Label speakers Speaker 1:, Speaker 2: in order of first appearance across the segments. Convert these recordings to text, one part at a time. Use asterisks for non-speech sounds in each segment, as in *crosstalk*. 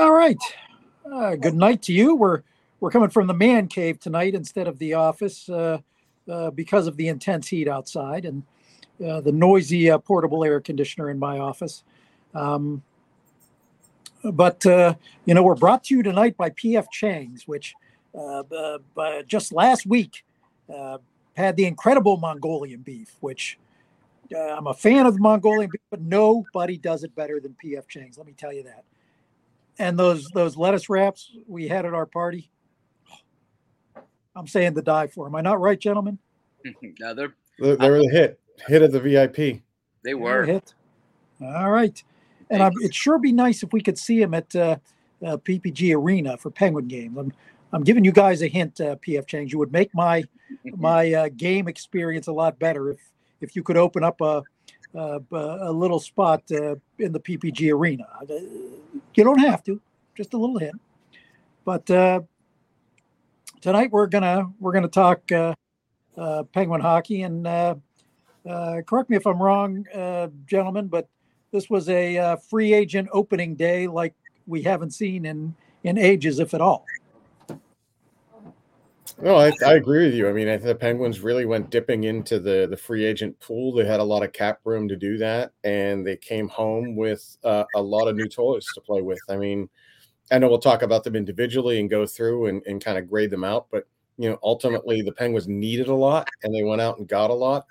Speaker 1: All right. Uh, good night to you. We're we're coming from the man cave tonight instead of the office uh, uh, because of the intense heat outside and uh, the noisy uh, portable air conditioner in my office. Um, but uh, you know, we're brought to you tonight by PF Chang's, which just last week had the incredible Mongolian beef, which I'm a fan of Mongolian beef, but nobody does it better than PF Chang's. Let me tell you that and those those lettuce wraps we had at our party. I'm saying to die for. Am I not right, gentlemen? *laughs*
Speaker 2: no, they're
Speaker 3: they, they were the hit hit of the VIP.
Speaker 2: They were
Speaker 1: hit. All right, and I, it'd sure be nice if we could see him at uh, uh, PPG Arena for Penguin games. I'm, I'm giving you guys a hint, uh, PF Change. You would make my *laughs* my uh, game experience a lot better if if you could open up a a little spot uh, in the PPG arena. Uh, you don't have to, just a little hint. But uh, tonight we're gonna we're gonna talk uh, uh, Penguin hockey, and correct me if I'm wrong, gentlemen, but this was a free agent opening day like we haven't seen in in ages, if at all.
Speaker 3: No, I, I agree with you. I mean, I think the Penguins really went dipping into the the free agent pool. They had a lot of cap room to do that, and they came home with uh, a lot of new toys to play with. I mean, I know we'll talk about them individually and go through and, and kind of grade them out, but you know, ultimately the Penguins needed a lot, and they went out and got a lot.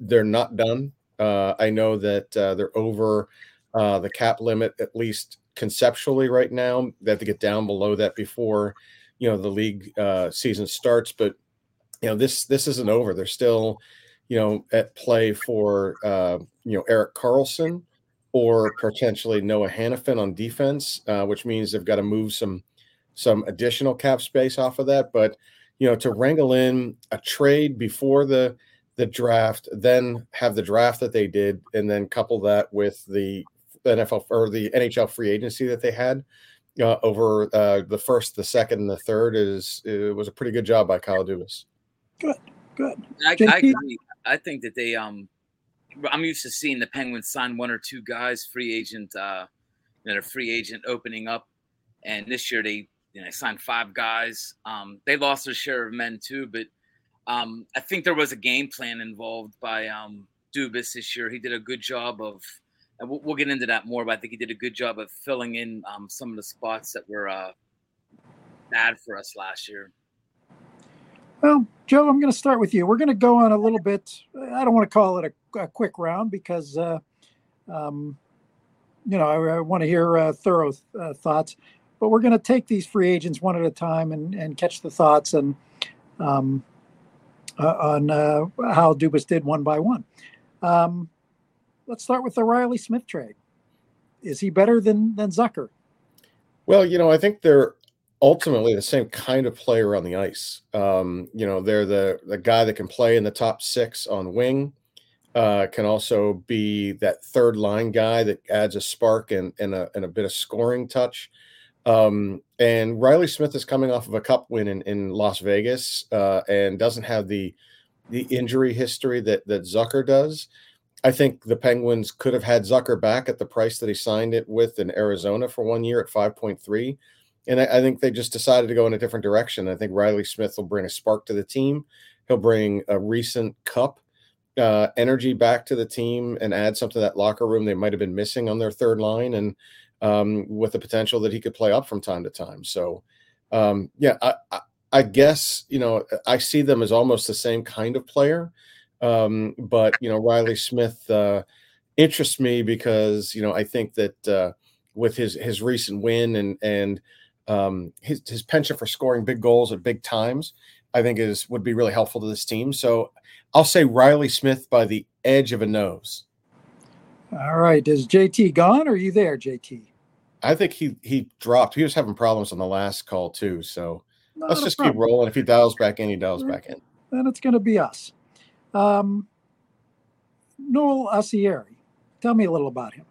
Speaker 3: They're not done. Uh, I know that uh, they're over uh, the cap limit at least conceptually right now. They have to get down below that before you know the league uh, season starts. But you know this this isn't over. They're still you know at play for uh, you know Erik Karlsson or potentially Noah Hanifin on defense, uh, which means they've got to move some some additional cap space off of that. But you know to wrangle in a trade before the the draft, then have the draft that they did, and then couple that with the NFL or the NHL free agency that they had uh, over uh, the first, the second, and the third is it was a pretty good job by Kyle Dubas.
Speaker 1: Good, good.
Speaker 2: I, I agree. I think that they um, I'm used to seeing the Penguins sign one or two guys free agent, uh, you know, free agent opening up, and this year they you know signed five guys. Um, they lost their share of men too, but um, I think there was a game plan involved by um, Dubas this year. He did a good job of and we'll, we'll, get into that more. But I think he did a good job of filling in um, some of the spots that were uh, bad for us last year.
Speaker 1: Well, Joe, I'm going to start with you. We're going to go on a little bit. I don't want to call it a, a quick round because, uh, um, you know, I, I want to hear uh, thorough uh, thoughts. But we're going to take these free agents one at a time and, and catch the thoughts and um, uh, on uh, how Dubas did one by one. Um, let's start with the Riley Smith trade. Is he better than than Zucker?
Speaker 3: Well, you know, I think they're ultimately the same kind of player on the ice. Um, you know, they're the the guy that can play in the top six on wing, uh, can also be that third line guy that adds a spark and and a, and a bit of scoring touch. Um, and Riley Smith is coming off of a cup win in, in Las Vegas uh, and doesn't have the the injury history that that Zucker does. I think the Penguins could have had Zucker back at the price that he signed it with in Arizona for one year at 5.3. And I, I, think they just decided to go in a different direction. I think Riley Smith will bring a spark to the team. He'll bring a recent cup uh, energy back to the team and add something to that locker room they might have been missing on their third line. And um, with the potential that he could play up from time to time. So, um, yeah, I, I, I guess, you know, I see them as almost the same kind of player. Um, but you know, Riley Smith uh, interests me because you know I think that uh, with his his recent win and and um, his his penchant for scoring big goals at big times, I think is would be really helpful to this team. So I'll say Riley Smith by the edge of a nose.
Speaker 1: All right, is JT gone? Or are you there, JT?
Speaker 3: I think he he dropped. He was having problems on the last call too. So Not let's just problem. keep rolling. If he dials back in, he dials back in.
Speaker 1: Then it's going to be us. Um, Noel Acciari, tell me a little about him.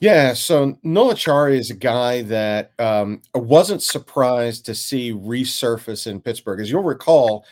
Speaker 3: Yeah, so Noel Acciari is a guy that um, wasn't surprised to see resurface in Pittsburgh. As you'll recall,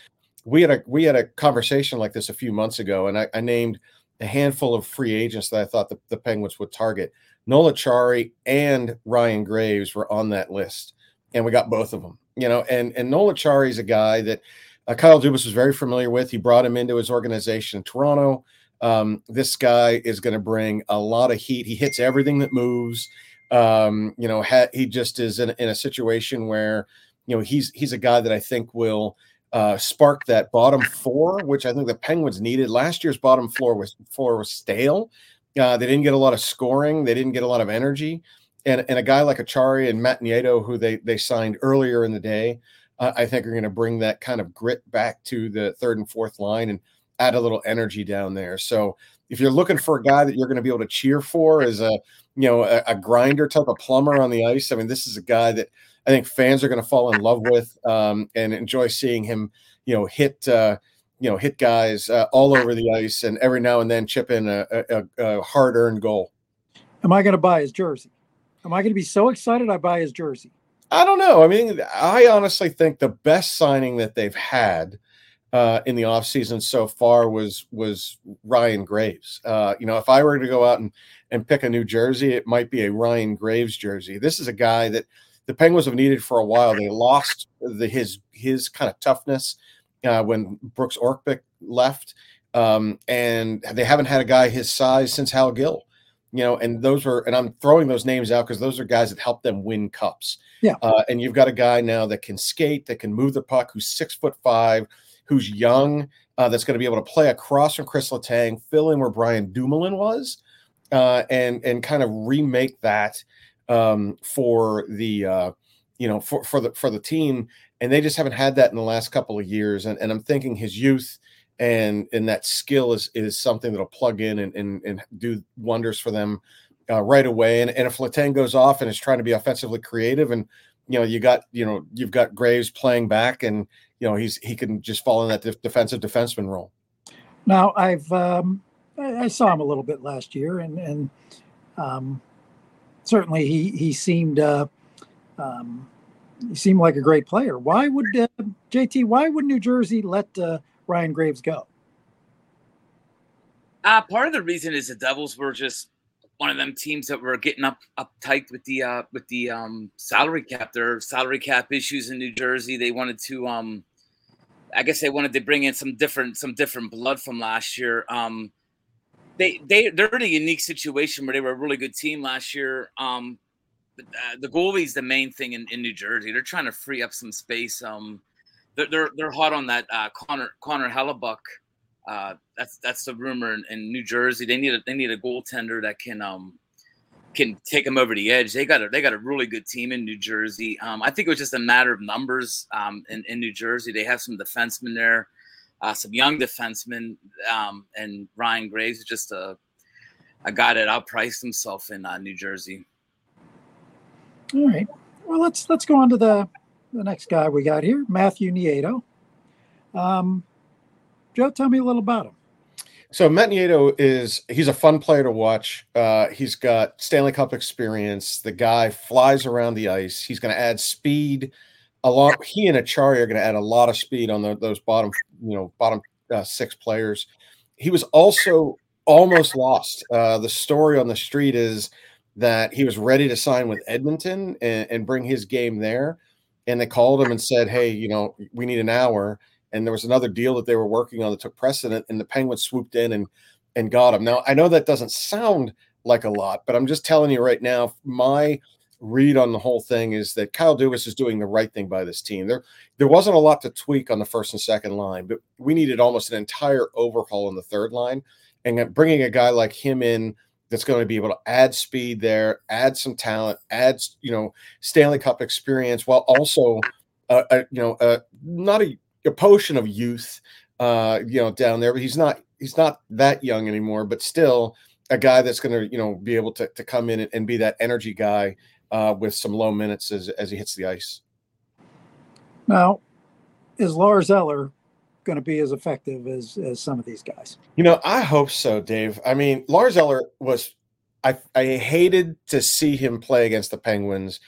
Speaker 3: we had a we had a conversation like this a few months ago, and I, I named a handful of free agents that I thought the, the Penguins would target. Noel Acciari and Ryan Graves were on that list, and we got both of them. You know, and and Noel Acciari is a guy that uh, Kyle Dubas was very familiar with. He brought him into his organization in Toronto. Um, this guy is going to bring a lot of heat. He hits everything that moves. Um, you know, ha- he just is in, in a situation where you know he's he's a guy that I think will uh, spark that bottom four, which I think the Penguins needed. Last year's bottom floor was floor was stale. Uh, they didn't get a lot of scoring. They didn't get a lot of energy. And, and a guy like Acciari and Matt Nieto, who they they signed earlier in the day, I think are going to bring that kind of grit back to the third and fourth line and add a little energy down there. So if you're looking for a guy that you're going to be able to cheer for as a you know a, a grinder type of plumber on the ice, I mean this is a guy that I think fans are going to fall in love with um, and enjoy seeing him, you know, hit, uh, you know, hit guys uh, all over the ice and every now and then chip in a, a, a hard earned goal.
Speaker 1: Am I going to buy his jersey? Am I going to be so excited I buy his jersey?
Speaker 3: I don't know. I mean, I honestly think the best signing that they've had uh, in the offseason so far was was Ryan Graves. Uh, you know, if I were to go out and, and pick a new jersey, it might be a Ryan Graves jersey. This is a guy that – the Penguins have needed for a while. They lost the, his his kind of toughness uh, when Brooks Orpik left, um, and they haven't had a guy his size since Hal Gill. You know, and those were, and I'm throwing those names out because those are guys that helped them win cups.
Speaker 1: Yeah.
Speaker 3: Uh, and you've got a guy now that can skate, that can move the puck, who's six foot five, who's young, uh, that's going to be able to play across from Chris Letang, fill in where Brian Dumoulin was, uh, and and kind of remake that um, for the uh, you know for for the for the team, and they just haven't had that in the last couple of years. And, and I'm thinking his youth and and that skill is is something that'll plug in and and, and do wonders for them uh, right away. And, and if Letang goes off and is trying to be offensively creative, and you know you got you know you've got Graves playing back, and you know he's he can just fall in that def- defensive defenseman role.
Speaker 1: Now I've um, I, I saw him a little bit last year, and and um, certainly he he seemed uh, um, he seemed like a great player. Why would uh, JT? Why would New Jersey let uh, Ryan Graves go?
Speaker 2: Uh, part of the reason is the Devils were just one of them teams that were getting up uptight with the uh, with the um, salary cap. Their salary cap issues in New Jersey. They wanted to, um, I guess, they wanted to bring in some different some different blood from last year. Um, they they they're in a unique situation where they were a really good team last year. Um, uh, the goalie's the main thing in, in New Jersey. They're trying to free up some space. Um, they're they're, they're hot on that uh, Connor Connor Hellebuyck. Uh, that's that's the rumor in, in, New Jersey. They need a they need a goaltender that can um can take them over the edge. They got a they got a really good team in New Jersey. Um, I think it was just a matter of numbers. Um, in, in New Jersey, they have some defensemen there uh, some young defensemen, um, and Ryan Graves is just a a guy that outpriced himself in uh, New Jersey.
Speaker 1: All right. Well, let's let's go on to the the next guy we got here, Matthew Nieto. Um, Joe, tell me a little about him.
Speaker 3: So Matt is he's a fun player to watch. Uh, he's got Stanley Cup experience. The guy flies around the ice. He's going to add speed a lot. He and Acciari are going to add a lot of speed on the, those bottom, you know, bottom uh, six players. He was also almost lost. Uh, the story on the street is that he was ready to sign with Edmonton and, and bring his game there, and they called him and said, "Hey, you know, we need an hour." And there was another deal that they were working on that took precedent, and the Penguins swooped in and and got him. Now I know that doesn't sound like a lot, but I'm just telling you right now, my read on the whole thing is that Kyle Dubas is doing the right thing by this team. There, there wasn't a lot to tweak on the first and second line, but we needed almost an entire overhaul in the third line, and bringing a guy like him in that's going to be able to add speed there, add some talent, adds you know Stanley Cup experience, while also, uh, a, you know, uh, not a, a potion of youth, uh, you know, down there. But he's not he's not that young anymore, but still a guy that's going to you know be able to to come in and, and be that energy guy uh, with some low minutes as, as he hits the ice.
Speaker 1: Now, is Lars Eller going to be as effective as, as some of these guys?
Speaker 3: You know, I hope so, Dave. I mean, Lars Eller was, I, I hated to see him play against the Penguins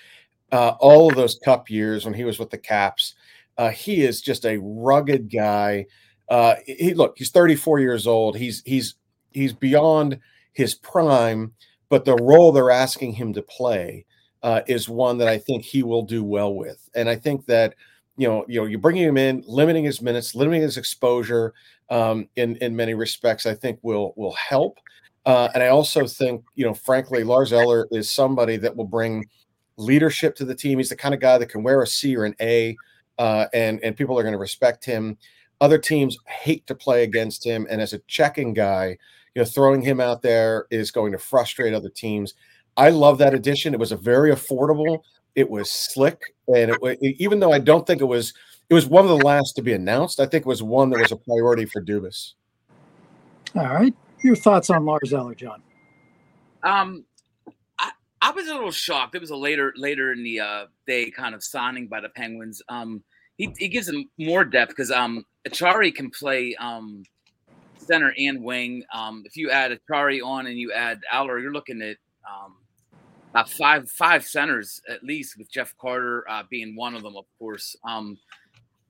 Speaker 3: uh, all of those cup years when he was with the Caps. Uh, he is just a rugged guy. Uh, he look, he's 34 years old. He's he's he's beyond his prime, but the role they're asking him to play uh, is one that I think he will do well with. And I think that you know, you know, you're bringing him in, limiting his minutes, limiting his exposure um, in in many respects. I think will will help. Uh, and I also think, you know, frankly, Lars Eller is somebody that will bring leadership to the team. He's the kind of guy that can wear a C or an A, uh, and and people are going to respect him. Other teams hate to play against him, and as a checking guy, you know, throwing him out there is going to frustrate other teams. I love that addition. It was a very affordable. It was slick, and it, even though I don't think it was, it was one of the last to be announced. I think it was one that was a priority for Dubas.
Speaker 1: All right, your thoughts on Lars Eller, John?
Speaker 2: Um, I, was a little shocked. It was a later later in the uh, day kind of signing by the Penguins. Um, he, he gives them more depth because um, Acciari can play um, center and wing. Um, if you add Acciari on and you add Eller, you're looking at um, about five five centers at least, with Jeff Carter uh, being one of them, of course. Um,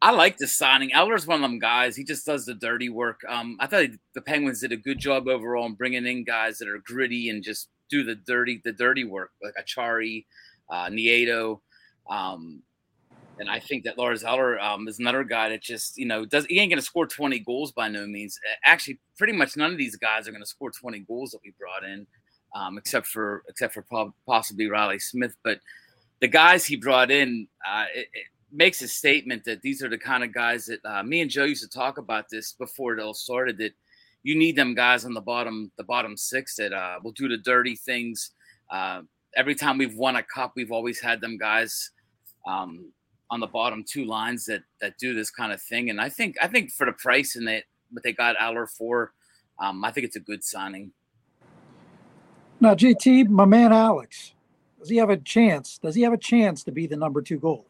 Speaker 2: I like the signing. Eller's one of them guys. He just does the dirty work. Um, I thought the Penguins did a good job overall in bringing in guys that are gritty and just do the dirty the dirty work, like Acciari, uh, Nieto. Um, and I think that Lars Eller um, is another guy that just, you know, does he ain't going to score 20 goals by no means. Actually, pretty much none of these guys are going to score 20 goals that we brought in, um, except for except for possibly Riley Smith. But the guys he brought in, uh, it, it, makes a statement that these are the kind of guys that uh, me and Joe used to talk about this before it all started. That you need them guys on the bottom, the bottom six that uh, will do the dirty things. Uh, every time we've won a cup, we've always had them guys. Um, on the bottom two lines that that do this kind of thing. And I think I think for the price and that what they got Eller for, um, I think it's a good signing.
Speaker 1: Now, JT, my man Alex, does he have a chance? Does he have a chance to be the number two goalie?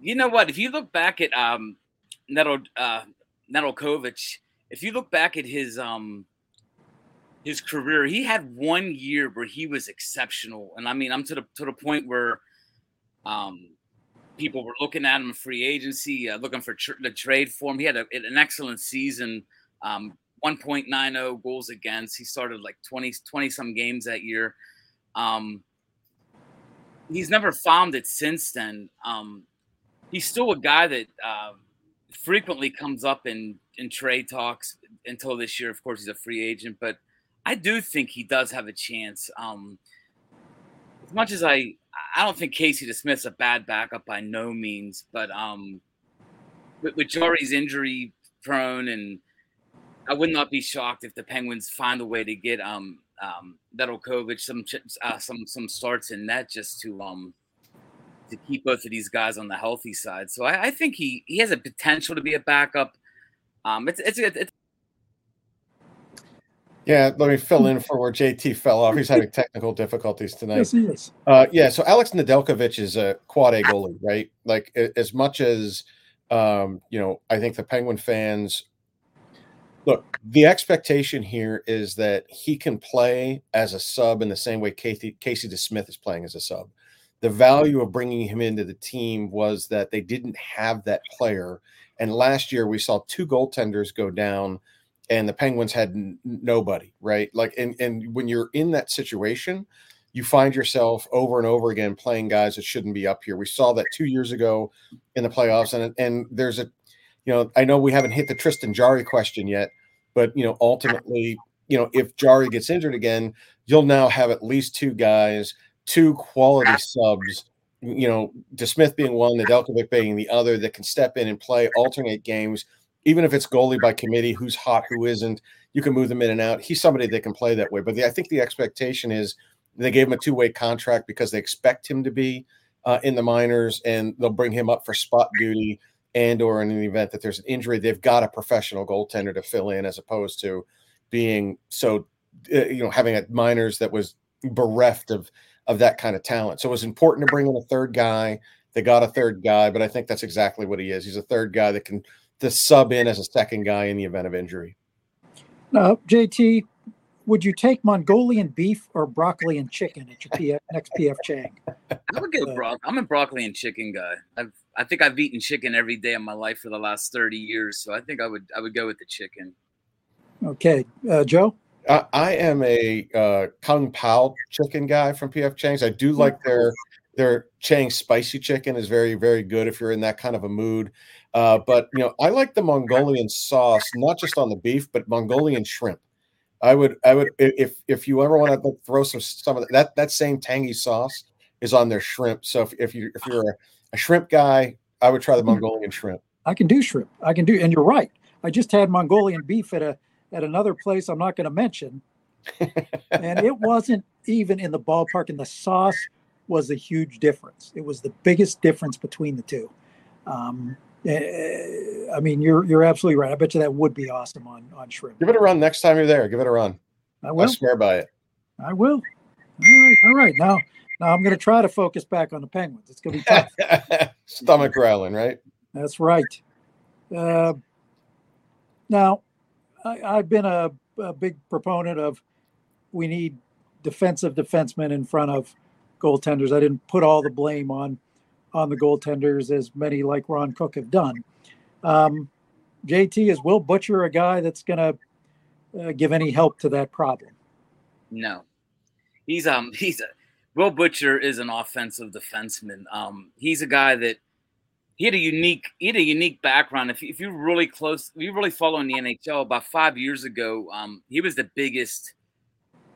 Speaker 2: You know what? If you look back at um, Neto, uh, Nedeljkovic, if you look back at his um, his career, he had one year where he was exceptional, and I mean, I'm to the to the point where um, people were looking at him in free agency, uh, looking for tr- the trade for him. He had a, an excellent season, um, 1.90 goals against. He started like 20, 20 some games that year. Um, he's never found it since then. Um, he's still a guy that uh, frequently comes up in, in trade talks until this year. Of course, he's a free agent, but I do think he does have a chance. Um, as much as I, I don't think Casey DeSmith's a bad backup by no means, but um, with, with Jarry's injury prone, and I would not be shocked if the Penguins find a way to get um um Nedeljkovic some uh, some some starts in net just to um to keep both of these guys on the healthy side. So I, I think he he has a potential to be a backup. Um, it's it's it's
Speaker 3: yeah, let me fill in for where JT fell off. He's having technical difficulties tonight.
Speaker 1: Yes, he is.
Speaker 3: Uh, yeah, so Alex Nedeljkovic is a quad A goalie, right? Like as much as um, you know, I think the Penguin fans look. The expectation here is that he can play as a sub in the same way Casey, Casey DeSmith is playing as a sub. The value of bringing him into the team was that they didn't have that player, and last year we saw two goaltenders go down and the Penguins had n- nobody, right? Like, and and when you're in that situation, you find yourself over and over again playing guys that shouldn't be up here. We saw that two years ago in the playoffs, and and there's a, you know, I know we haven't hit the Tristan Jarry question yet, but you know, ultimately, you know, if Jarry gets injured again, you'll now have at least two guys, two quality subs. You know, DeSmith being one, the Nedeljkovic being the other, that can step in and play alternate games even if it's goalie by committee, who's hot, who isn't, you can move them in and out. He's somebody that can play that way. But the, I think the expectation is they gave him a two way contract because they expect him to be uh, in the minors and they'll bring him up for spot duty and or in the event that there's an injury, they've got a professional goaltender to fill in as opposed to being so uh, you know having a minors that was bereft of of that kind of talent. So it was important to bring in a third guy. They got a third guy, but I think that's exactly what he is. He's a third guy that can to sub in as a second guy in the event of injury.
Speaker 1: Now, JT, would you take Mongolian beef or broccoli and chicken at your PF, next PF Chang?
Speaker 2: I would get uh, bro- I'm a broccoli and chicken guy. I've I think I've eaten chicken every day of my life for the last 30 years, so I think I would I would go with the chicken.
Speaker 1: Okay, uh, Joe.
Speaker 3: I, I am a uh, Kung Pao chicken guy from PF Chang's. I do like their their Chang spicy chicken is very very good if you're in that kind of a mood. Uh, but you know, I like the Mongolian sauce, not just on the beef, but Mongolian shrimp. I would I would if if you ever want to throw some some of that that same tangy sauce is on their shrimp. So if, if you if you're a, a shrimp guy, I would try the Mongolian shrimp.
Speaker 1: I can do shrimp. I can do, and you're right. I just had Mongolian beef at a at another place I'm not going to mention, *laughs* and it wasn't even in the ballpark. And the sauce was a huge difference. It was the biggest difference between the two. Um, eh, I mean, you're you're absolutely right. I bet you that would be awesome on on shrimp.
Speaker 3: Give it a run next time you're there. Give it a run.
Speaker 1: I will.
Speaker 3: I swear by it.
Speaker 1: I will. All right. All right. Now, now I'm going to try to focus back on the Penguins. It's going to be tough. *laughs*
Speaker 3: Stomach growling, right?
Speaker 1: That's right. Uh, now, I, have been a, a, big proponent of we need defensive defensemen in front of goaltenders. I didn't put all the blame on on the goaltenders as many like Ron Cook have done. Um, JT is Will Butcher a guy that's going to uh, give any help to that problem?
Speaker 2: No, he's um *laughs* he's a Will Butcher is an offensive defenseman. Um, he's a guy that he had a unique he had a unique background. If if you're really close, if you really follow in the NHL, about five years ago, um, he was the biggest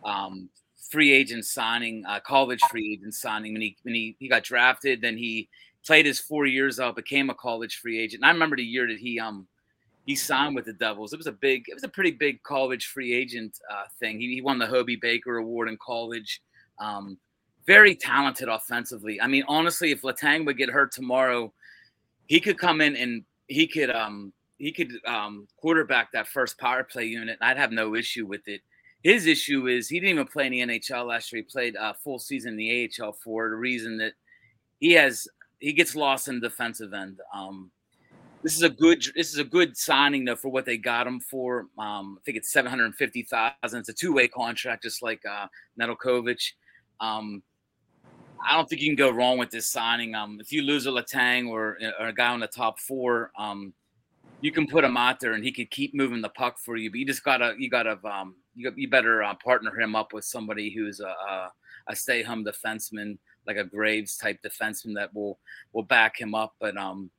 Speaker 2: um, free agent signing, uh, college free agent signing when he when he, he got drafted. Then he played his four years out, became a college free agent. And I remember the year that he um he signed with the Devils. It was a big, it was a pretty big college free agent uh, thing. He, he won the Hobey Baker Award in college. Um, very talented offensively. I mean, honestly, if Letang would get hurt tomorrow, he could come in and he could um he could um quarterback that first power play unit. I'd have no issue with it. His issue is he didn't even play in the NHL last year. He played a full season in the AHL for the reason that he has he gets lost in the defensive end. Um, this is a good this is a good signing though for what they got him for. Um, I think it's seven hundred fifty thousand. It's a two way contract, just like uh, Nedeljkovic. Um, I don't think you can go wrong with this signing. Um, if you lose a Letang or, or a guy on the top four, um, you can put him out there and he could keep moving the puck for you. But you just gotta, you gotta, um, you, you better uh, partner him up with somebody who's a, a, a stay home defenseman, like a Graves type defenseman that will will back him up. But um,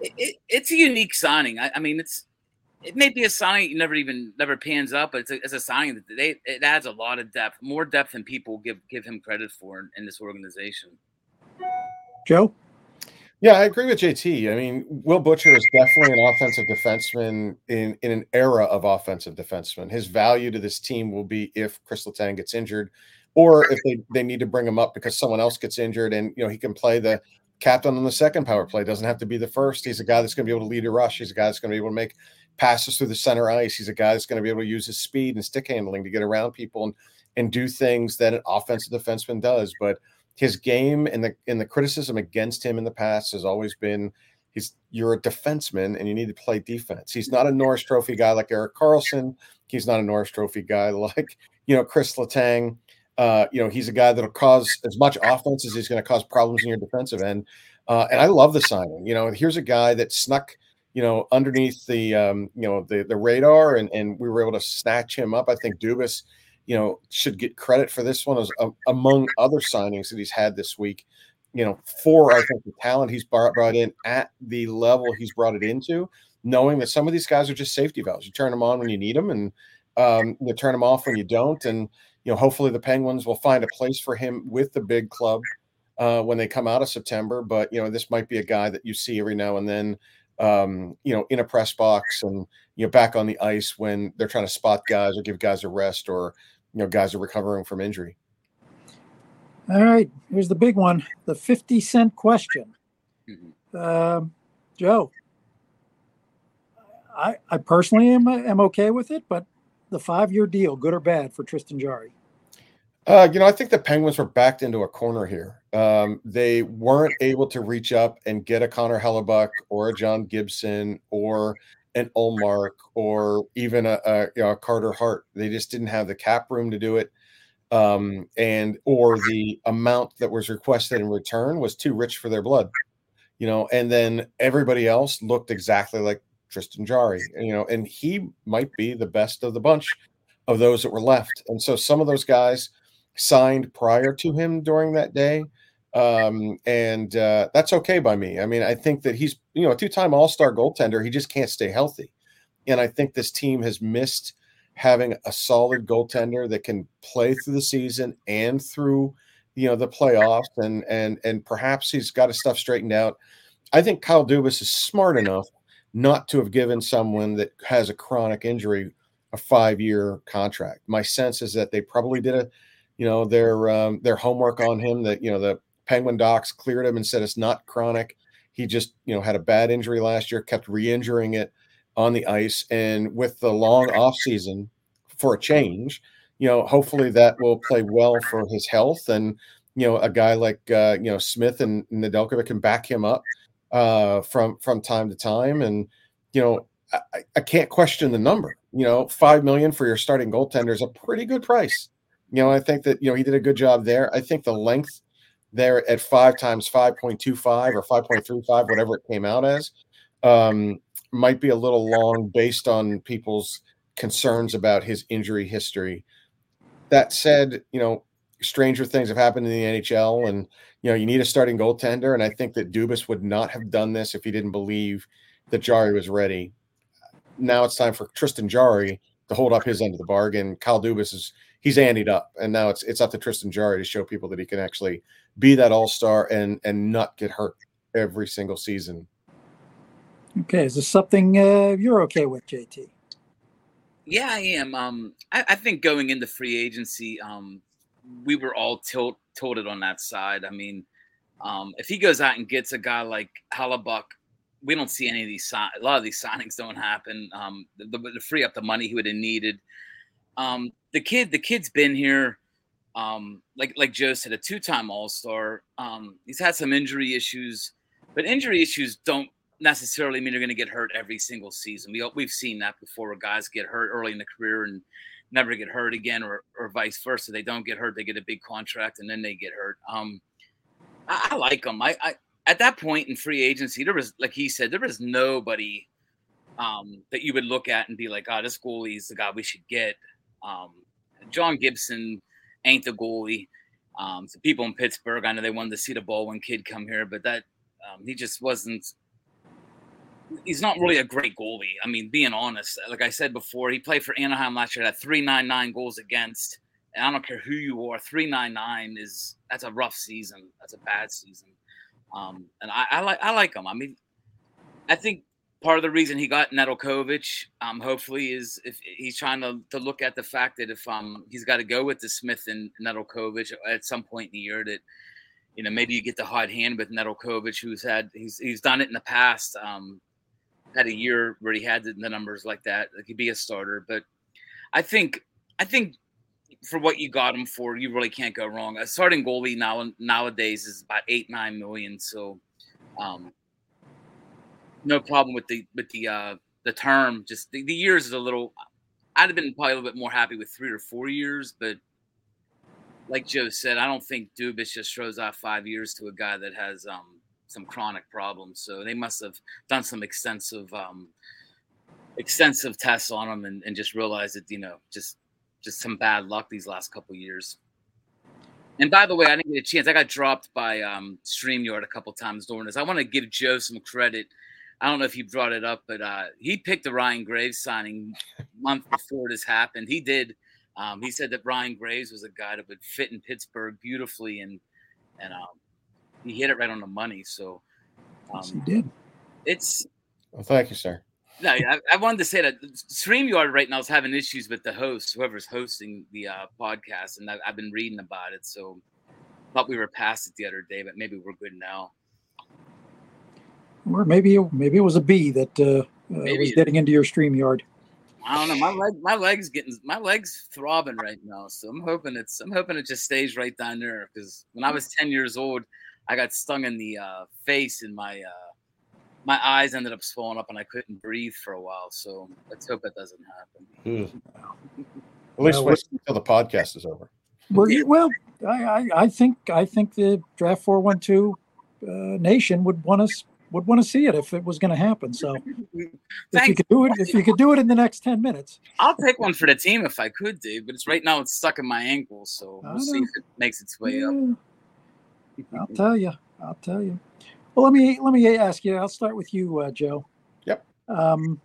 Speaker 2: it, it, it's a unique signing. I, I mean, it's it may be a signing you never even never pans up, but it's a, it's a signing that they it adds a lot of depth, more depth than people give give him credit for in, in this organization.
Speaker 1: Joe.
Speaker 3: Yeah, I agree with JT. I mean, Will Butcher is definitely an offensive defenseman in, in an era of offensive defensemen. His value to this team will be if Chris Letang gets injured, or if they, they need to bring him up because someone else gets injured and you know he can play the captain on the second power play. Doesn't have to be the first. He's a guy that's going to be able to lead a rush. He's a guy that's going to be able to make passes through the center ice. He's a guy that's going to be able to use his speed and stick handling to get around people and and do things that an offensive defenseman does. But his game and the in the criticism against him in the past has always been he's you're a defenseman and you need to play defense. He's not a Norris Trophy guy like Erik Karlsson. He's not a Norris Trophy guy *laughs* like you know Chris Letang. Uh, you know he's a guy that'll cause as much offense as he's going to cause problems in your defensive end. Uh, and I love the signing. You know, here's a guy that snuck you know, underneath the um, you know the the radar, and and we were able to snatch him up. I think Dubas, you know, should get credit for this one as um, among other signings that he's had this week. You know, for I think the talent he's brought, brought in at the level he's brought it into, knowing that some of these guys are just safety valves. You turn them on when you need them, and um, you turn them off when you don't. And you know, hopefully the Penguins will find a place for him with the big club uh, when they come out of September. But you know, this might be a guy that you see every now and then um, you know, in a press box and you know back on the ice when they're trying to spot guys or give guys a rest or you know guys are recovering from injury.
Speaker 1: All right, here's the big one: the fifty cent question. Mm-hmm. Um, Joe, I I personally am am okay with it, but the five year deal, good or bad for Tristan Jarry?
Speaker 3: Uh, you know, I think the Penguins were backed into a corner here. Um, they weren't able to reach up and get a Connor Hellebuyck or a John Gibson or an Ullmark or even a, a, you know, a, Carter Hart. They just didn't have the cap room to do it. Um, and or the amount that was requested in return was too rich for their blood. You know, and then everybody else looked exactly like Tristan Jarry, you know, and he might be the best of the bunch of those that were left. And so some of those guys signed prior to him during that day. Um, and uh, that's okay by me. I mean, I think that he's, you know, a two time All Star goaltender. He just can't stay healthy. And I think this team has missed having a solid goaltender that can play through the season and through, you know, the playoffs. And and and perhaps he's got his stuff straightened out. I think Kyle Dubas is smart enough not to have given someone that has a chronic injury a five year contract. My sense is that they probably did a, you know, their um, their homework on him. That you know the Penguin docs cleared him and said it's not chronic. He just you know had a bad injury last year, kept re-injuring it on the ice, and with the long off season for a change, you know, hopefully that will play well for his health and. You know, a guy like uh, you know Smith and Nedeljkovic can back him up uh, from from time to time, and you know I, I, can't question the number. You know, five million for your starting goaltender is a pretty good price. You know, I think that you know he did a good job there. I think the length there at five times five point two five or five point three five, whatever it came out as, um, might be a little long based on people's concerns about his injury history. That said, you know, stranger things have happened in the NHL, and you know, you need a starting goaltender. And I think that Dubas would not have done this if he didn't believe that Jarry was ready now it's time for Tristan Jarry to hold up his end of the bargain. Kyle Dubas is he's andied up, and now it's it's up to Tristan Jarry to show people that he can actually be that all star and and not get hurt every single season.
Speaker 1: Okay, is this something uh, you're okay with, JT?
Speaker 2: Yeah, I am. Um, I, I think going into free agency, um, we were all tilt, tilted on that side. I mean, um, if he goes out and gets a guy like Hellebuyck we don't see any of these. A lot of these signings don't happen. Um, the, the, the free up the money he would have needed. Um, the kid, the kid's been here. Um, like like Joe said, a two-time All-Star. Um, he's had some injury issues, but injury issues don't necessarily mean they're going to get hurt every single season. We we've seen that before, where guys get hurt early in the career and never get hurt again, or or vice versa. They don't get hurt, they get a big contract, and then they get hurt. Um, I, I like them. I, I at that point in free agency, there was, like he said, there was nobody um, that you would look at and be like, oh, this goalie is the guy we should get. Um, John Gibson ain't the goalie. Um, people in Pittsburgh, I know they wanted to see the Baldwin kid come here, but that um, he just wasn't. He's not really a great goalie. I mean, being honest, like I said before, he played for Anaheim last year. Had three nine nine goals against, and I don't care who you are. Three nine nine is that's a rough season. That's a bad season. Um, and I, I, like I like him. I mean, I think part of the reason he got Nedeljkovic, um, hopefully, is if he's trying to, to look at the fact that if um he's got to go with the Smith and Nedeljkovic at some point in the year, that you know maybe you get the hot hand with Nedeljkovic, who's had he's he's done it in the past. Um, had a year where he had the, the numbers like that, like he'd be a starter. But I think I think for what you got him for, you really can't go wrong. A starting goalie now nowadays is about eight nine million, so um, no problem with the with the uh, the term. Just the, the years is a little. I'd have been probably a little bit more happy with three or four years, but like Joe said, I don't think Dubas just throws out five years to a guy that has um, some chronic problems. So they must have done some extensive um, extensive tests on him and, and just realized that you know just just some bad luck these last couple years. And by the way, I didn't get a chance. I got dropped by um, StreamYard a couple times during this. I want to give Joe some credit. I don't know if he brought it up, but uh, he picked the Ryan Graves signing month before this happened. He did. Um, he said that Ryan Graves was a guy that would fit in Pittsburgh beautifully, and and um, he hit it right on the money. So
Speaker 1: yes, he did.
Speaker 2: It's.
Speaker 3: Well, thank you, sir.
Speaker 2: No, I, I, wanted to say that StreamYard right now is having issues with the host, whoever's hosting the uh, podcast, and I've, I've, been reading about it. So thought we were past it the other day, but maybe we're good now.
Speaker 1: Or maybe maybe it was a bee that uh, uh, was getting into your StreamYard.
Speaker 2: I don't know. My leg, my legs getting, my legs throbbing right now. So I'm hoping it's, I'm hoping it just stays right down there. Because when I was 10 years old, I got stung in the uh, face and my uh, my eyes ended up swelling up and I couldn't breathe for a while. So let's hope that doesn't happen.
Speaker 3: Hmm. *laughs* At least wait until the podcast is over.
Speaker 1: Well, well I, I, I, think I think the draft four one two uh, nation would want us would want to see it if it was going to happen. So if you could do it, if you could do it in the next ten minutes,
Speaker 2: I'll take one for the team if I could, Dave. But it's right now it's stuck in my ankle, so we'll see if it makes its way yeah.
Speaker 1: up. I'll tell you. I'll tell you. Well, let me let me ask you. I'll start with you, uh, Joe.
Speaker 3: Yep.
Speaker 1: Um,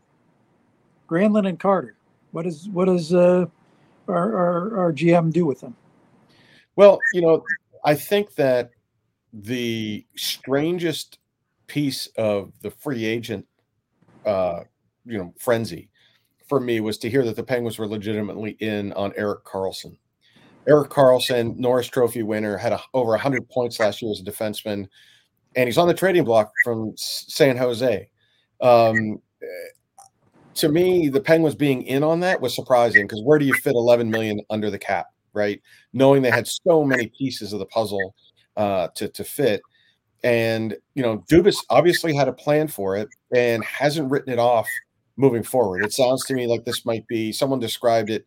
Speaker 1: Granlund and Carter. What is what does uh, our, our our GM do with them?
Speaker 3: Well, you know, I think that the strangest piece of the free agent, uh, you know, frenzy for me was to hear that the Penguins were legitimately in on Erik Karlsson. Erik Karlsson, Norris Trophy winner, had a, over 100 points last year as a defenseman, and he's on the trading block from San Jose. Um, to me, the Penguins being in on that was surprising because where do you fit 11 million under the cap, right? Knowing they had so many pieces of the puzzle uh, to to fit, and you know, Dubas obviously had a plan for it and hasn't written it off moving forward. It sounds to me like this might be someone described it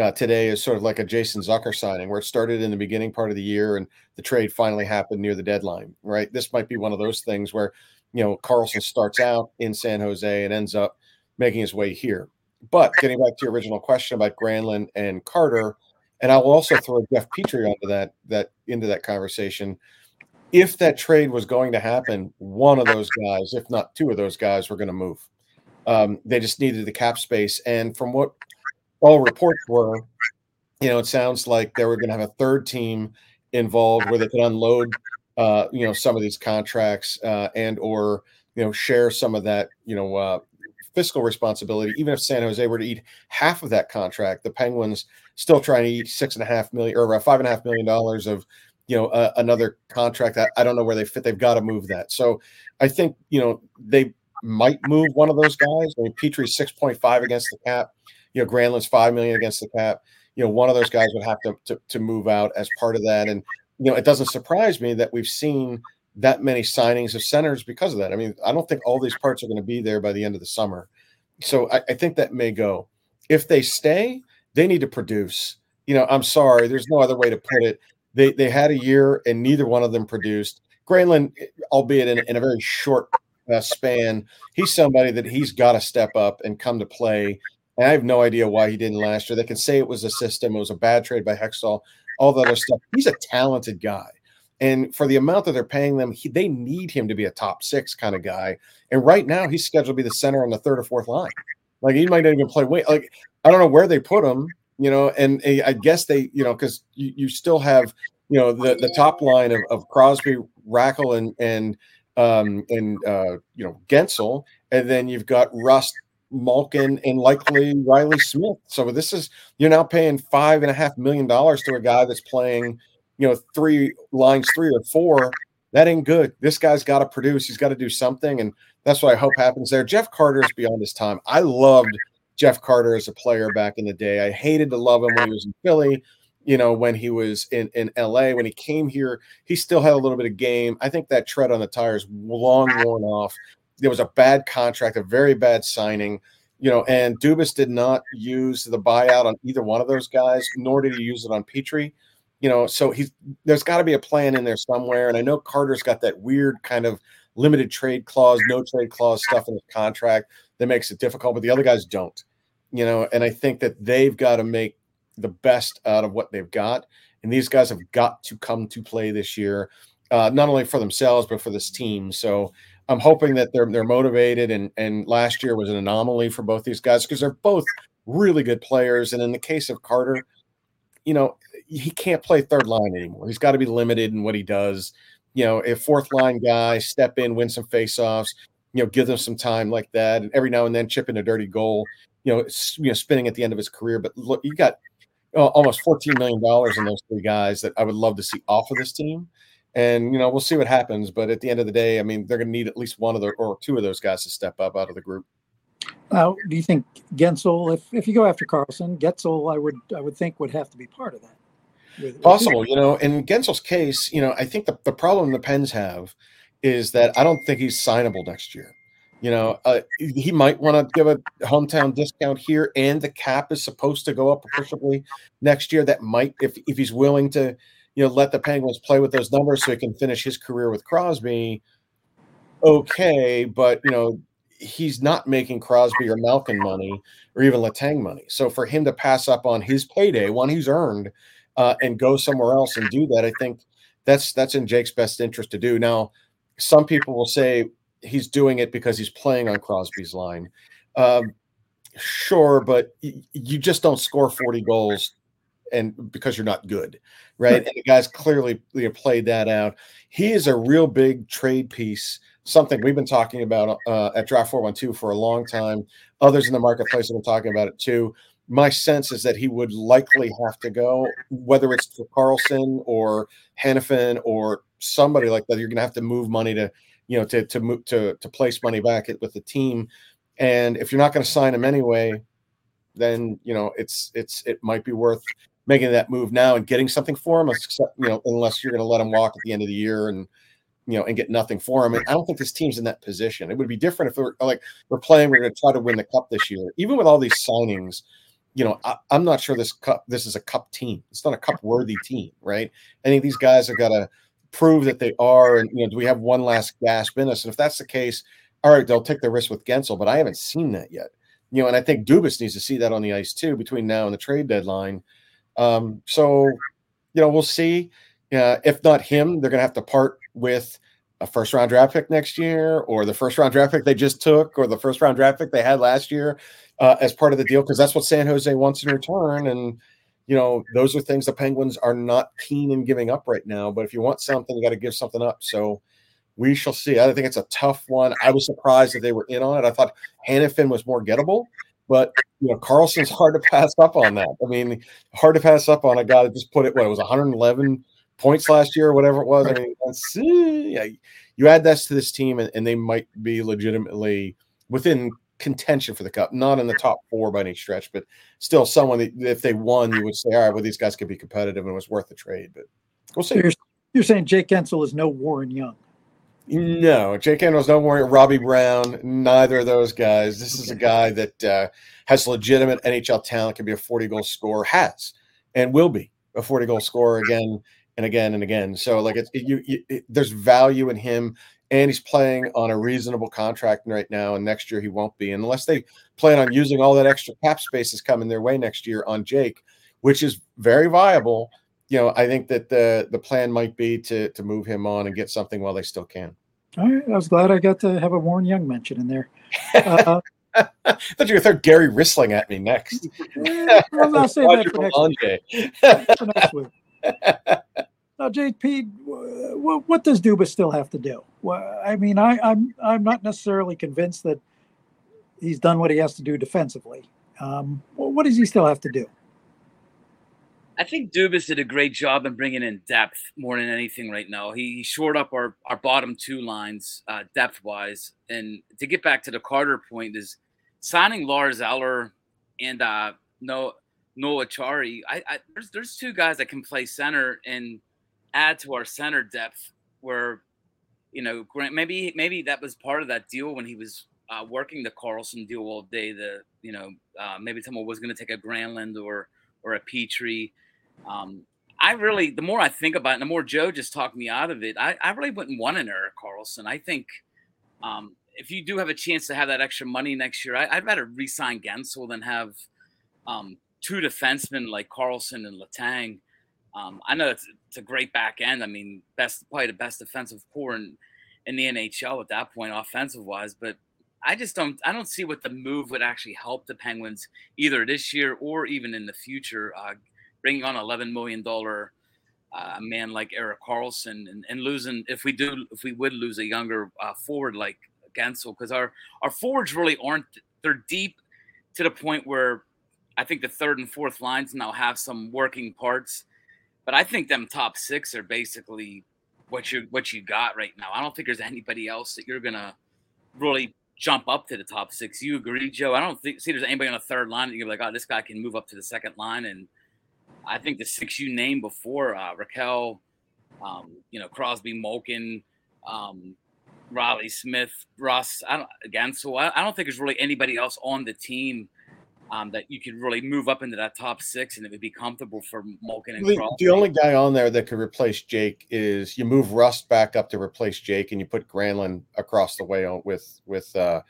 Speaker 3: uh, today as sort of like a Jason Zucker signing, where it started in the beginning part of the year and the trade finally happened near the deadline. Right, this might be one of those things where you know Karlsson starts out in San Jose and ends up making his way here. But getting back to your original question about Granlund and Carter, and I will also throw Jeff Petry onto that that into that conversation. If that trade was going to happen, one of those guys, if not two of those guys, were going to move. Um, they just needed the cap space, and from what all reports were, you know, it sounds like they were going to have a third team involved where they could unload, uh, you know, some of these contracts uh, and or you know share some of that, you know, uh, fiscal responsibility. Even if San Jose were to eat half of that contract, the Penguins still trying to eat six and a half million or five and a half million dollars of you know uh, another contract. I, I, don't know where they fit. They've got to move that. So I think you know they might move one of those guys. I mean, Petry's six point five against the cap. You know, Granlund's five million against the cap. You know, one of those guys would have to, to to move out as part of that. And you know, it doesn't surprise me that we've seen that many signings of centers because of that. I mean, I don't think all these parts are going to be there by the end of the summer. So I, I, think that may go. If they stay, they need to produce. You know, I'm sorry, there's no other way to put it. They they had a year and neither one of them produced. Granlund, albeit in, in a very short uh, span, he's somebody that he's got to step up and come to play. And I have no idea why he didn't last year. They can say it was a system, it was a bad trade by Hextall, all the other stuff. He's a talented guy. And for the amount that they're paying them, he, they need him to be a top six kind of guy. And right now, he's scheduled to be the center on the third or fourth line. Like he might not even play. Wait, like I don't know where they put him. You know, and, and I guess they, you know, because you, you still have, you know, the the top line of, of Crosby, Rakell, and and um, and uh, you know Guentzel, and then you've got Rust, Malkin, and likely Riley Smith. So this is you're now paying five and a half million dollars to a guy that's playing you know, three lines, three or four, that ain't good. This guy's got to produce. He's got to do something. And that's what I hope happens there. Jeff Carter is beyond his time. I loved Jeff Carter as a player back in the day. I hated to love him when he was in Philly, you know, when he was in, in LA. When he came here, he still had a little bit of game. I think that tread on the tires long worn off. There was a bad contract, a very bad signing you know, and Dubas did not use the buyout on either one of those guys, nor did he use it on Petry. you know, so he's there's got to be a plan in there somewhere. And I know Carter's got that weird kind of limited trade clause, no trade clause stuff in his contract that makes it difficult, but the other guys don't, you know. And I think that they've got to make the best out of what they've got. And these guys have got to come to play this year, uh, not only for themselves but for this team. So I'm hoping that they're they're motivated. And and last year was an anomaly for both these guys because they're both really good players. And in the case of Carter, you know, he can't play third line anymore. He's got to be limited in what he does. You know, a fourth line guy, step in, win some faceoffs, you know, give them some time like that, and every now and then chip in a dirty goal. You know, you know, spinning at the end of his career. But look, you got uh, almost fourteen million dollars in those three guys that I would love to see off of this team. And you know, we'll see what happens. But at the end of the day, I mean, they're going to need at least one of the or two of those guys to step up out of the group.
Speaker 1: Now, do you think Guentzel, if, if you go after Karlsson, Guentzel, I would I would think would have to be part of that.
Speaker 3: Possible, you know. In Guentzel's case, you know, I think the, the problem the Pens have is that I don't think he's signable next year. You know, uh, he might want to give a hometown discount here, and the cap is supposed to go up appreciably next year. That might, if if he's willing to, you know, let the Penguins play with those numbers so he can finish his career with Crosby. Okay, but you know, he's not making Crosby or Malkin money or even Letang money. So for him to pass up on his payday, one he's earned, uh, and go somewhere else and do that, I think that's that's in Jake's best interest to do. Now, some people will say he's doing it because he's playing on Crosby's line. Um, sure, but you just don't score 40 goals and because you're not good, right? And the guys clearly played that out. He is a real big trade piece, something we've been talking about uh, at Draft 412 for a long time. Others in the marketplace have been talking about it too. My sense is that he would likely have to go, whether it's for Karlsson or Hanifin or somebody like that. You're going to have to move money to, you know, to to move to to place money back with the team. And if you're not going to sign him anyway, then you know it's it's it might be worth making that move now and getting something for him, you know, unless you're going to let him walk at the end of the year and you know and get nothing for him. And I don't think this team's in that position. It would be different if we're like we're playing, we're going to try to win the cup this year. Even with all these signings, you know, I, am not sure this cup this is a cup team. It's not a cup worthy team, right? Any of these guys have got to prove that they are, and you know, do we have one last gasp in us? And if that's the case, all right, they'll take the risk with Guentzel, but I haven't seen that yet. You know, and I think Dubas needs to see that on the ice too between now and the trade deadline. Um, so, you know, we'll see. Uh, if not him, they're going to have to part with a first round draft pick next year, or the first round draft pick they just took, or the first round draft pick they had last year uh, as part of the deal, because that's what San Jose wants in return. And, you know, those are things the Penguins are not keen in giving up right now. But if you want something, you got to give something up. So, we shall see. I think it's a tough one. I was surprised that they were in on it. I thought Hanifin was more gettable, but you know, Karlsson's *laughs* hard to pass up on that. I mean, hard to pass up on a guy that just put it what it was 111 points last year or whatever it was. I mean, eh, yeah, you add that to this team, and, and they might be legitimately within contention for the cup, not in the top four by any stretch, but still someone that if they won, you would say, all right, well, these guys could be competitive and it was worth the trade. But we'll see.
Speaker 1: So you're, you're saying Jake Guentzel is no Warren Young.
Speaker 3: No, Jake Candles, no worry. Robbie Brown, neither of those guys. This is a guy that uh, has legitimate NHL talent, can be a 40 goal scorer, has and will be a 40 goal scorer again and again and again. So, like, it's it, you, you it, there's value in him, and he's playing on a reasonable contract right now. And next year he won't be, unless they plan on using all that extra cap space that's coming their way next year on Jake, which is very viable you know, I think that the the plan might be to to move him on and get something while they still can.
Speaker 1: All right, I was glad I got to have a Warren Young mention in there. *laughs* Uh,
Speaker 3: I thought you were going to throw Gary Rissling at me next.
Speaker 1: Eh, I'll say that for next, for next week. *laughs* Now, JP, what, does Dubas still have to do? I mean, I, I'm I'm not necessarily convinced that he's done what he has to do defensively. Um, what does he still have to do?
Speaker 2: I think Dubas did a great job in bringing in depth more than anything right now. He, he shored up our, our bottom two lines uh, depth wise. And to get back to the Carter point, is signing Lars Eller and uh, Noah, Acciari. I, I, there's, there's two guys that can play center and add to our center depth where, you know, maybe maybe that was part of that deal when he was uh, working the Karlsson deal all day. The, you know, uh, maybe someone was going to take a Granlund or, or a Petry. um, I really, the more I think about it, the more Joe just talked me out of it. I, I really wouldn't want an Erik Karlsson. I think um, if you do have a chance to have that extra money next year, I, would rather re-sign Guentzel than have um, two defensemen like Karlsson and Letang. Um, I know it's, it's, a great back end. I mean, best probably the best defensive core in, in the NHL at that point, offensive wise. But I just don't I don't see what the move would actually help the Penguins either this year or even in the future. Uh, bringing on eleven million dollar uh, man like Erik Karlsson and, and losing if we do if we would lose a younger uh, forward like Guentzel because our our forwards really aren't they're deep to the point where I think the third and fourth lines now have some working parts, but I think them top six are basically what you what you got right now. I don't think there's anybody else that you're gonna really jump up to the top six. You agree, Joe? I don't think see there's anybody on the third line that you're like, oh, this guy can move up to the second line and I think the six you named before, uh, Rakell, um, you know, Crosby, Malkin, um, Reilly Smith, Rust, I don't, again, so I, I, don't think there's really anybody else on the team um, that you could really move up into that top six and it would be comfortable for Malkin and
Speaker 3: the,
Speaker 2: Crosby.
Speaker 3: The only guy on there that could replace Jake is you move Rust back up to replace Jake and you put Granlund across the way with with uh,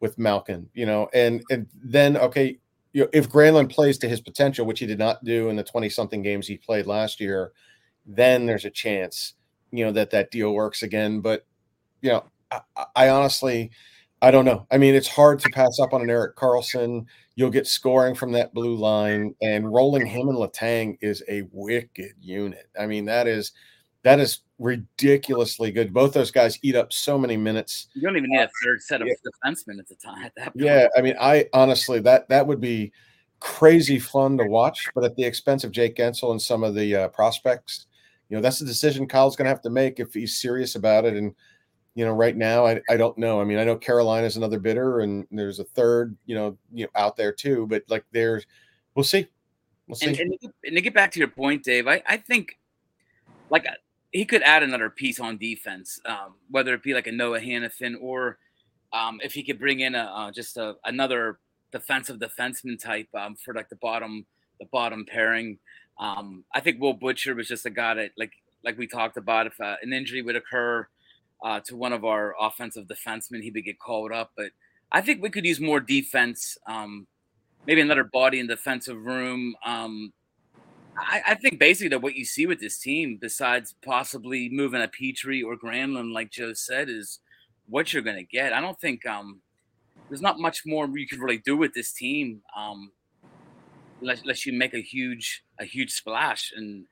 Speaker 3: with Malkin, you know, and and then okay, you know, if Granlund plays to his potential, which he did not do in the 20 something games he played last year, then there's a chance, you know, that that deal works again. But, you know, I, I honestly, I don't know. I mean, it's hard to pass up on an Erik Karlsson. You'll get scoring from that blue line, and rolling him and Letang is a wicked unit. I mean, that is that is ridiculously good. Both those guys eat up so many minutes.
Speaker 2: You don't even need a third set of yeah. defensemen at the time. At that
Speaker 3: point. Yeah, I mean, I honestly that that would be crazy fun to watch, but at the expense of Jake Guentzel and some of the uh, prospects. You know, that's the decision Kyle's going to have to make if he's serious about it. And you know, right now, I, I don't know. I mean, I know Carolina is another bidder, and there's a third, you know, you know, out there too. But like, there's, we'll see,
Speaker 2: we'll see. And, and, and to get back to your point, Dave, I, I think, like, he could add another piece on defense, um, whether it be like a Noah Hanifin or um, if he could bring in a uh, just a, another defensive defenseman type um, for like the bottom the bottom pairing. Um, I think Will Butcher was just a guy that like like we talked about. If uh, an injury would occur uh, to one of our offensive defensemen, he would get called up. But I think we could use more defense, um, maybe another body in defensive room. Um, I, I, think basically that what you see with this team, besides possibly moving a Petry or Granlund, like Joe said, is what you're going to get. I don't think um, there's not much more you can really do with this team um, unless, unless you make a huge a huge splash and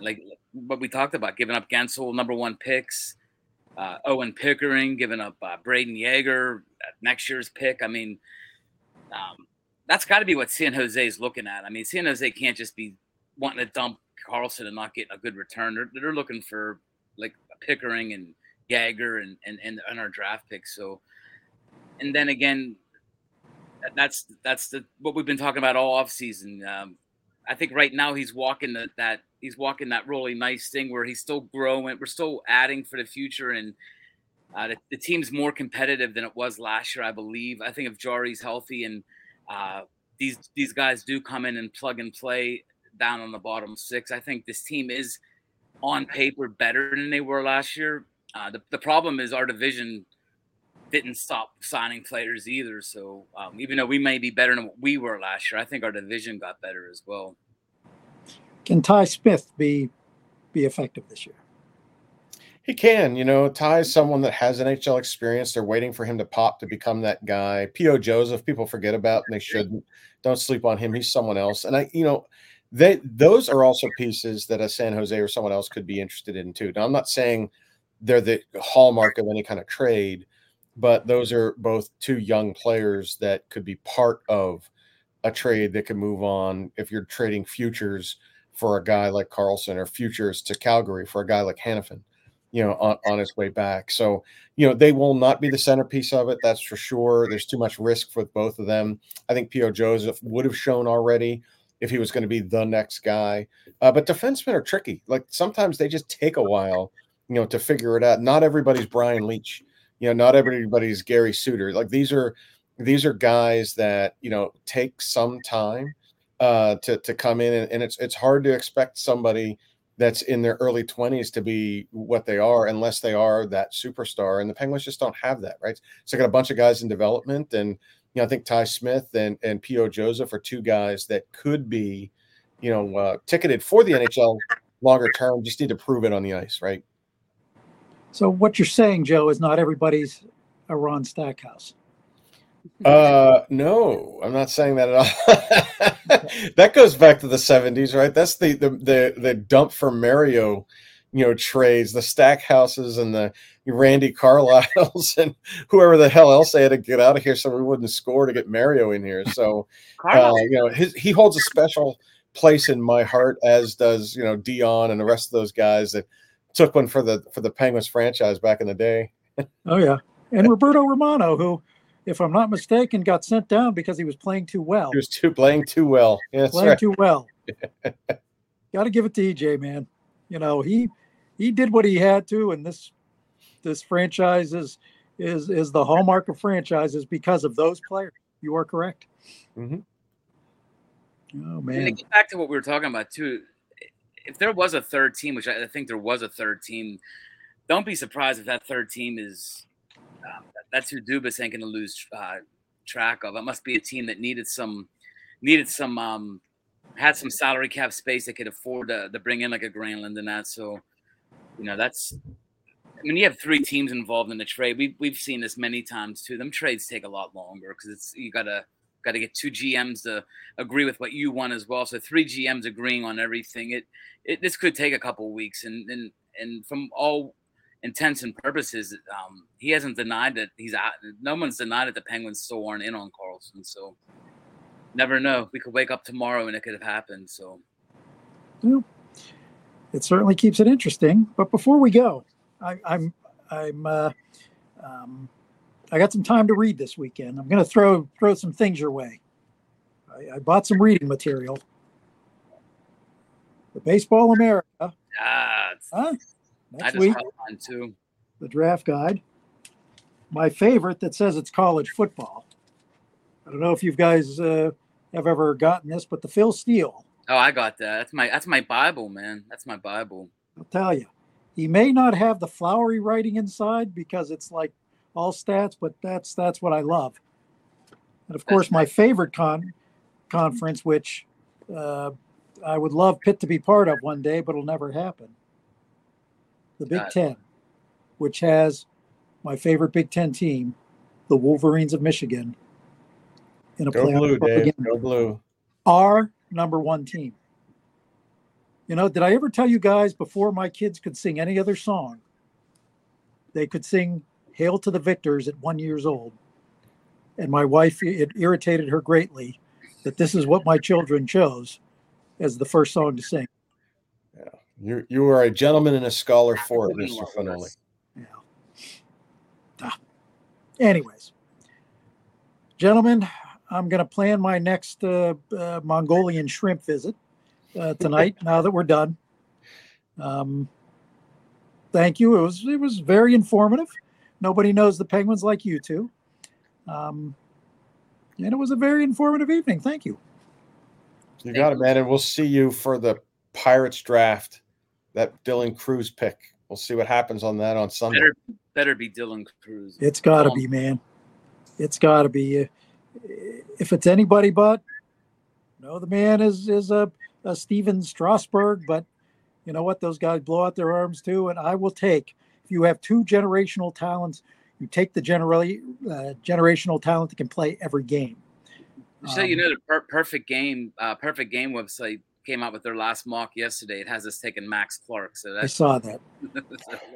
Speaker 2: like what we talked about, giving up Guentzel number one picks, uh, Owen Pickering, giving up uh, Brayden Yager, next year's pick. I mean, um, that's got to be what San Jose is looking at. I mean, San Jose can't just be wanting to dump Karlsson and not get a good return. They're, they're looking for like Pickering and Yager and, and, and, and our draft picks. So, and then again, that's that's the what we've been talking about all off season. Um, I think right now he's walking the, that he's walking that really nice thing where he's still growing. We're still adding for the future, and uh, the, the, team's more competitive than it was last year, I believe. I think if Jarry's healthy and uh, these these guys do come in and plug and play down on the bottom six, I think this team is on paper better than they were last year. Uh, the, the problem is our division didn't stop signing players either. So um, even though we may be better than what we were last year, I think our division got better as well.
Speaker 1: Can Ty Smith be be effective this year?
Speaker 3: He can. You know, Ty is someone that has NHL experience. They're waiting for him to pop to become that guy. P.O. Joseph, people forget about, and they shouldn't. Don't sleep on him. He's someone else. And I, you know, they those are also pieces that a San Jose or someone else could be interested in too. Now, I'm not saying they're the hallmark of any kind of trade, but those are both two young players that could be part of a trade that could move on if you're trading futures for a guy like Karlsson or futures to Calgary for a guy like Hanifin, you know, on, on his way back. So, you know, they will not be the centerpiece of it. That's for sure. There's too much risk with both of them. I think P.O. Joseph would have shown already if he was going to be the next guy. Uh, but defensemen are tricky. Like sometimes they just take a while, you know, to figure it out. Not everybody's Brian Leetch. You know, not everybody's Gary Suter. Like these are these are guys that you know take some time uh, to to come in, and, and it's it's hard to expect somebody that's in their early 20s to be what they are unless they are that superstar and the penguins just don't have that right so I got a bunch of guys in development and you know i think ty smith and and po joseph are two guys that could be you know uh, ticketed for the nhl longer term just need to prove it on the ice right
Speaker 1: so what you're saying, Joe, is not everybody's a Ron Stackhouse.
Speaker 3: Uh, no, I'm not saying that at all. *laughs* that goes back to the 70s, right? That's the the the, the dump for Mario, you know, trades, the Stackhouses and the Randy Carlyles *laughs* and whoever the hell else they had to get out of here so we wouldn't score to get Mario in here. So, *laughs* uh, you know, his, he holds a special place in my heart, as does you know Dion and the rest of those guys that took one for the for the Penguins franchise back in the day.
Speaker 1: oh yeah, and Roberto Romano, who, if I'm not mistaken, got sent down because he was playing too well.
Speaker 3: He was too playing too well.
Speaker 1: Yeah, playing right. too well. *laughs* got to give it to EJ, man. You know he he did what he had to, and this this franchise is is is the hallmark of franchises because of those players. You are correct.
Speaker 3: Mm-hmm.
Speaker 1: Oh man! And
Speaker 2: to get back to what we were talking about too, if there was a third team, which I, think there was a third team, don't be surprised if that third team is um, that's who Dubas ain't going to lose uh, track of. It must be a team that needed some needed some um, had some salary cap space they could afford to, to bring in like a Granlund and that. So, you know, that's I mean, you have three teams involved in the trade. We we've seen this many times too. Them trades take a lot longer because it's you gotta got to get two GMs to agree with what you want as well. So three GMs agreeing on everything. It it this could take a couple weeks, and and and from all intents and purposes, um, he hasn't denied that he's out. No one's denied that the Penguins still aren't in on Karlsson. So never know. We could wake up tomorrow and it could have happened. So.
Speaker 1: Well, it certainly keeps it interesting. But before we go, I, I'm I'm uh, um, I got some time to read this weekend. I'm going to throw throw some things your way. I, I bought some reading material. The Baseball America.
Speaker 2: Ah,
Speaker 1: Huh?
Speaker 2: I
Speaker 1: Next
Speaker 2: just
Speaker 1: week,
Speaker 2: have one too.
Speaker 1: the draft guide. My favorite that says it's college football. I don't know if you guys uh, have ever gotten this, but the Phil Steele.
Speaker 2: Oh, I got that. That's my that's my Bible, man. That's my Bible.
Speaker 1: I'll tell you, he may not have the flowery writing inside because it's like all stats, but that's that's what I love. And of course, my favorite con conference, which uh, I would love Pitt to be part of one day, but it'll never happen. The Big
Speaker 2: Got it.
Speaker 1: Ten, which has my favorite Big Ten team, the Wolverines of Michigan, in a
Speaker 3: Go
Speaker 1: playoff
Speaker 3: blue,
Speaker 1: run
Speaker 3: Dave. Go blue.
Speaker 1: our number one team. You know, did I ever tell you guys before my kids could sing any other song? They could sing "Hail to the Victors" at one years old, and my wife it irritated her greatly that this is what my children chose as the first song to sing.
Speaker 3: You you are a gentleman and a scholar for it, Mr. Finoli.
Speaker 1: Yeah. Ah. Anyways, gentlemen, I'm going to plan my next uh, uh, Mongolian shrimp visit uh, tonight. *laughs* now that we're done, um, thank you. It was it was very informative. Nobody knows the penguins like you two, um, and it was a very informative evening. Thank you.
Speaker 3: You got it, man. And we'll see you for the Pirates draft. That Dylan Crews pick. We'll see what happens on that on Sunday.
Speaker 2: Better better be Dylan Crews.
Speaker 1: It's got to
Speaker 2: Um,
Speaker 1: be, man. It's got to be. If it's anybody but, no, the man is is a, a Stephen Strasburg, but you know what? Those guys blow out their arms too. And I will take if you have two generational talents, you take the generally uh, generational talent that can play every game.
Speaker 2: So you
Speaker 1: Um,
Speaker 2: know the per- perfect game, uh, perfect game website came out with their last mock yesterday. It has us taking Max Clark. So
Speaker 1: I saw that. *laughs*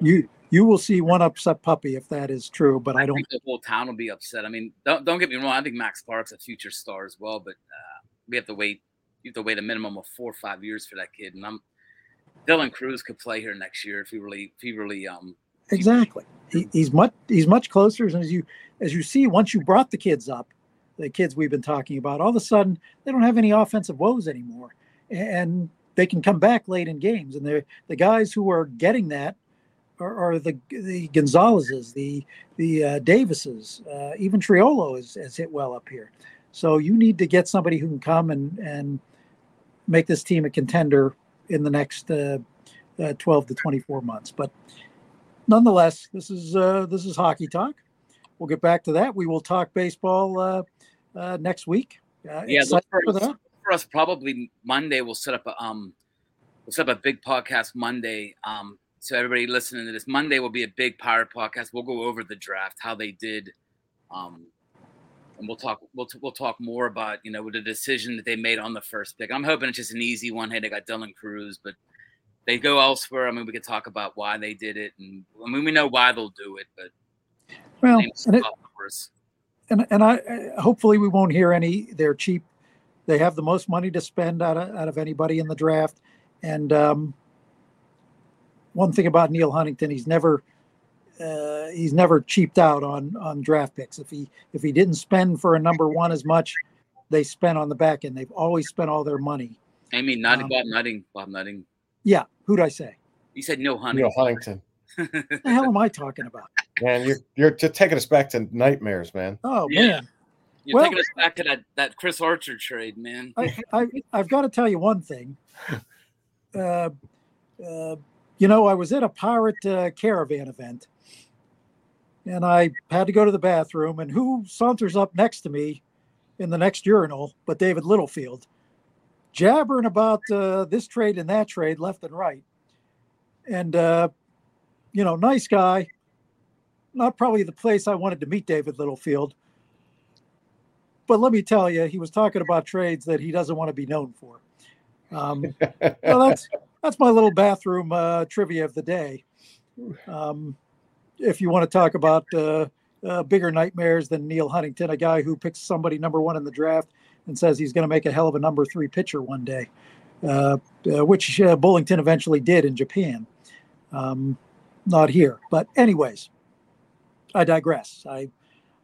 Speaker 1: You you will see one upset puppy if that is true, but I
Speaker 2: I
Speaker 1: don't.
Speaker 2: think the whole town will be upset. I mean, don't don't get me wrong. I think Max Clark's a future star as well, but uh, we have to wait. You have to wait a minimum of four or five years for that kid. And I'm Dylan Crews could play here next year if he really if he really um
Speaker 1: Exactly. He, he's much he's much closer and as you as you see once you brought the kids up, the kids we've been talking about, all of a sudden they don't have any offensive woes anymore, and they can come back late in games. And they're the guys who are getting that are, are the the Gonzalez's, the the uh, Davises, uh, even Triolo has, has hit well up here. So you need to get somebody who can come and and make this team a contender in the next uh, uh, 12 to 24 months. But nonetheless, this is uh, this is hockey talk. We'll get back to that. We will talk baseball uh, uh, next week. Uh,
Speaker 2: Yeah, for,
Speaker 1: for that.
Speaker 2: for us probably Monday we'll set up a um we'll set up a big podcast Monday. Um so everybody listening to this Monday will be a big pirate podcast. We'll go over the draft, how they did. Um and we'll talk we'll we'll talk more about, you know, the decision that they made on the first pick. I'm hoping it's just an easy one. Hey, they got Dylan Crews, but they go elsewhere. I mean, we could talk about why they did it, and I mean, we know why they'll do it, but
Speaker 1: Well, and it, and and I hopefully we won't hear any. They're cheap. They have the most money to spend out of out of anybody in the draft. And um, one thing about Neal Huntington, he's never uh, he's never cheaped out on on draft picks. If he if he didn't spend for a number one as much, they spent on the back end. They've always spent all their money.
Speaker 2: I mean, Nutting,
Speaker 1: Um,
Speaker 2: Bob Nutting, Bob Nutting.
Speaker 1: Yeah, who'd I say?
Speaker 2: You said no honey.
Speaker 3: Neal Huntington.
Speaker 1: The hell am I talking about?
Speaker 3: Man, you're you're just taking us back to nightmares, man.
Speaker 1: Oh
Speaker 2: Yeah.
Speaker 1: man,
Speaker 2: You're
Speaker 1: Well-
Speaker 2: taking us back to that that Chris Archer trade, man.
Speaker 1: I, I I've got to tell you one thing. *laughs* Uh, uh, you know, I was at a pirate uh, caravan event, and I had to go to the bathroom. And who saunters up next to me in the next urinal but David Littlefield, jabbering about uh, this trade and that trade left and right. And, uh, you know, nice guy. Not probably the place I wanted to meet David Littlefield. But let me tell you, he was talking about trades that he doesn't want to be known for. Um, well, that's that's my little bathroom uh, trivia of the day. Um, if you want to talk about uh, uh, bigger nightmares than Neal Huntington, a guy who picks somebody number one in the draft and says he's going to make a hell of a number three pitcher one day, uh, uh, which uh, Bullington eventually did in Japan. Um, not here, but anyways, I digress. I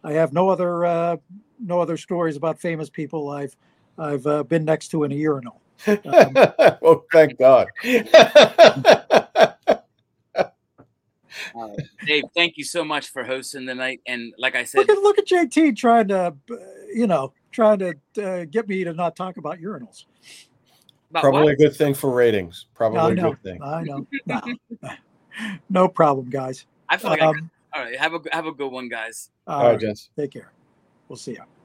Speaker 1: I have no other no other stories about famous people I've I've uh, been next to in a urinal. Um,
Speaker 3: well, thank God.
Speaker 2: Uh, Dave, thank you so much for hosting the night. And like I said,
Speaker 1: look at look at JT trying to, you know, trying to uh, get me to not talk about urinals.
Speaker 2: about
Speaker 3: Probably
Speaker 2: what?
Speaker 3: a good thing for ratings. Probably
Speaker 1: I
Speaker 3: a
Speaker 1: know,
Speaker 3: good thing.
Speaker 1: I know. No, *laughs* no problem, guys.
Speaker 2: I feel like I
Speaker 1: Um,
Speaker 2: all right. Have a have a good one, guys.
Speaker 1: all
Speaker 3: All right,
Speaker 1: right,
Speaker 3: gents.
Speaker 1: take care. We'll see you.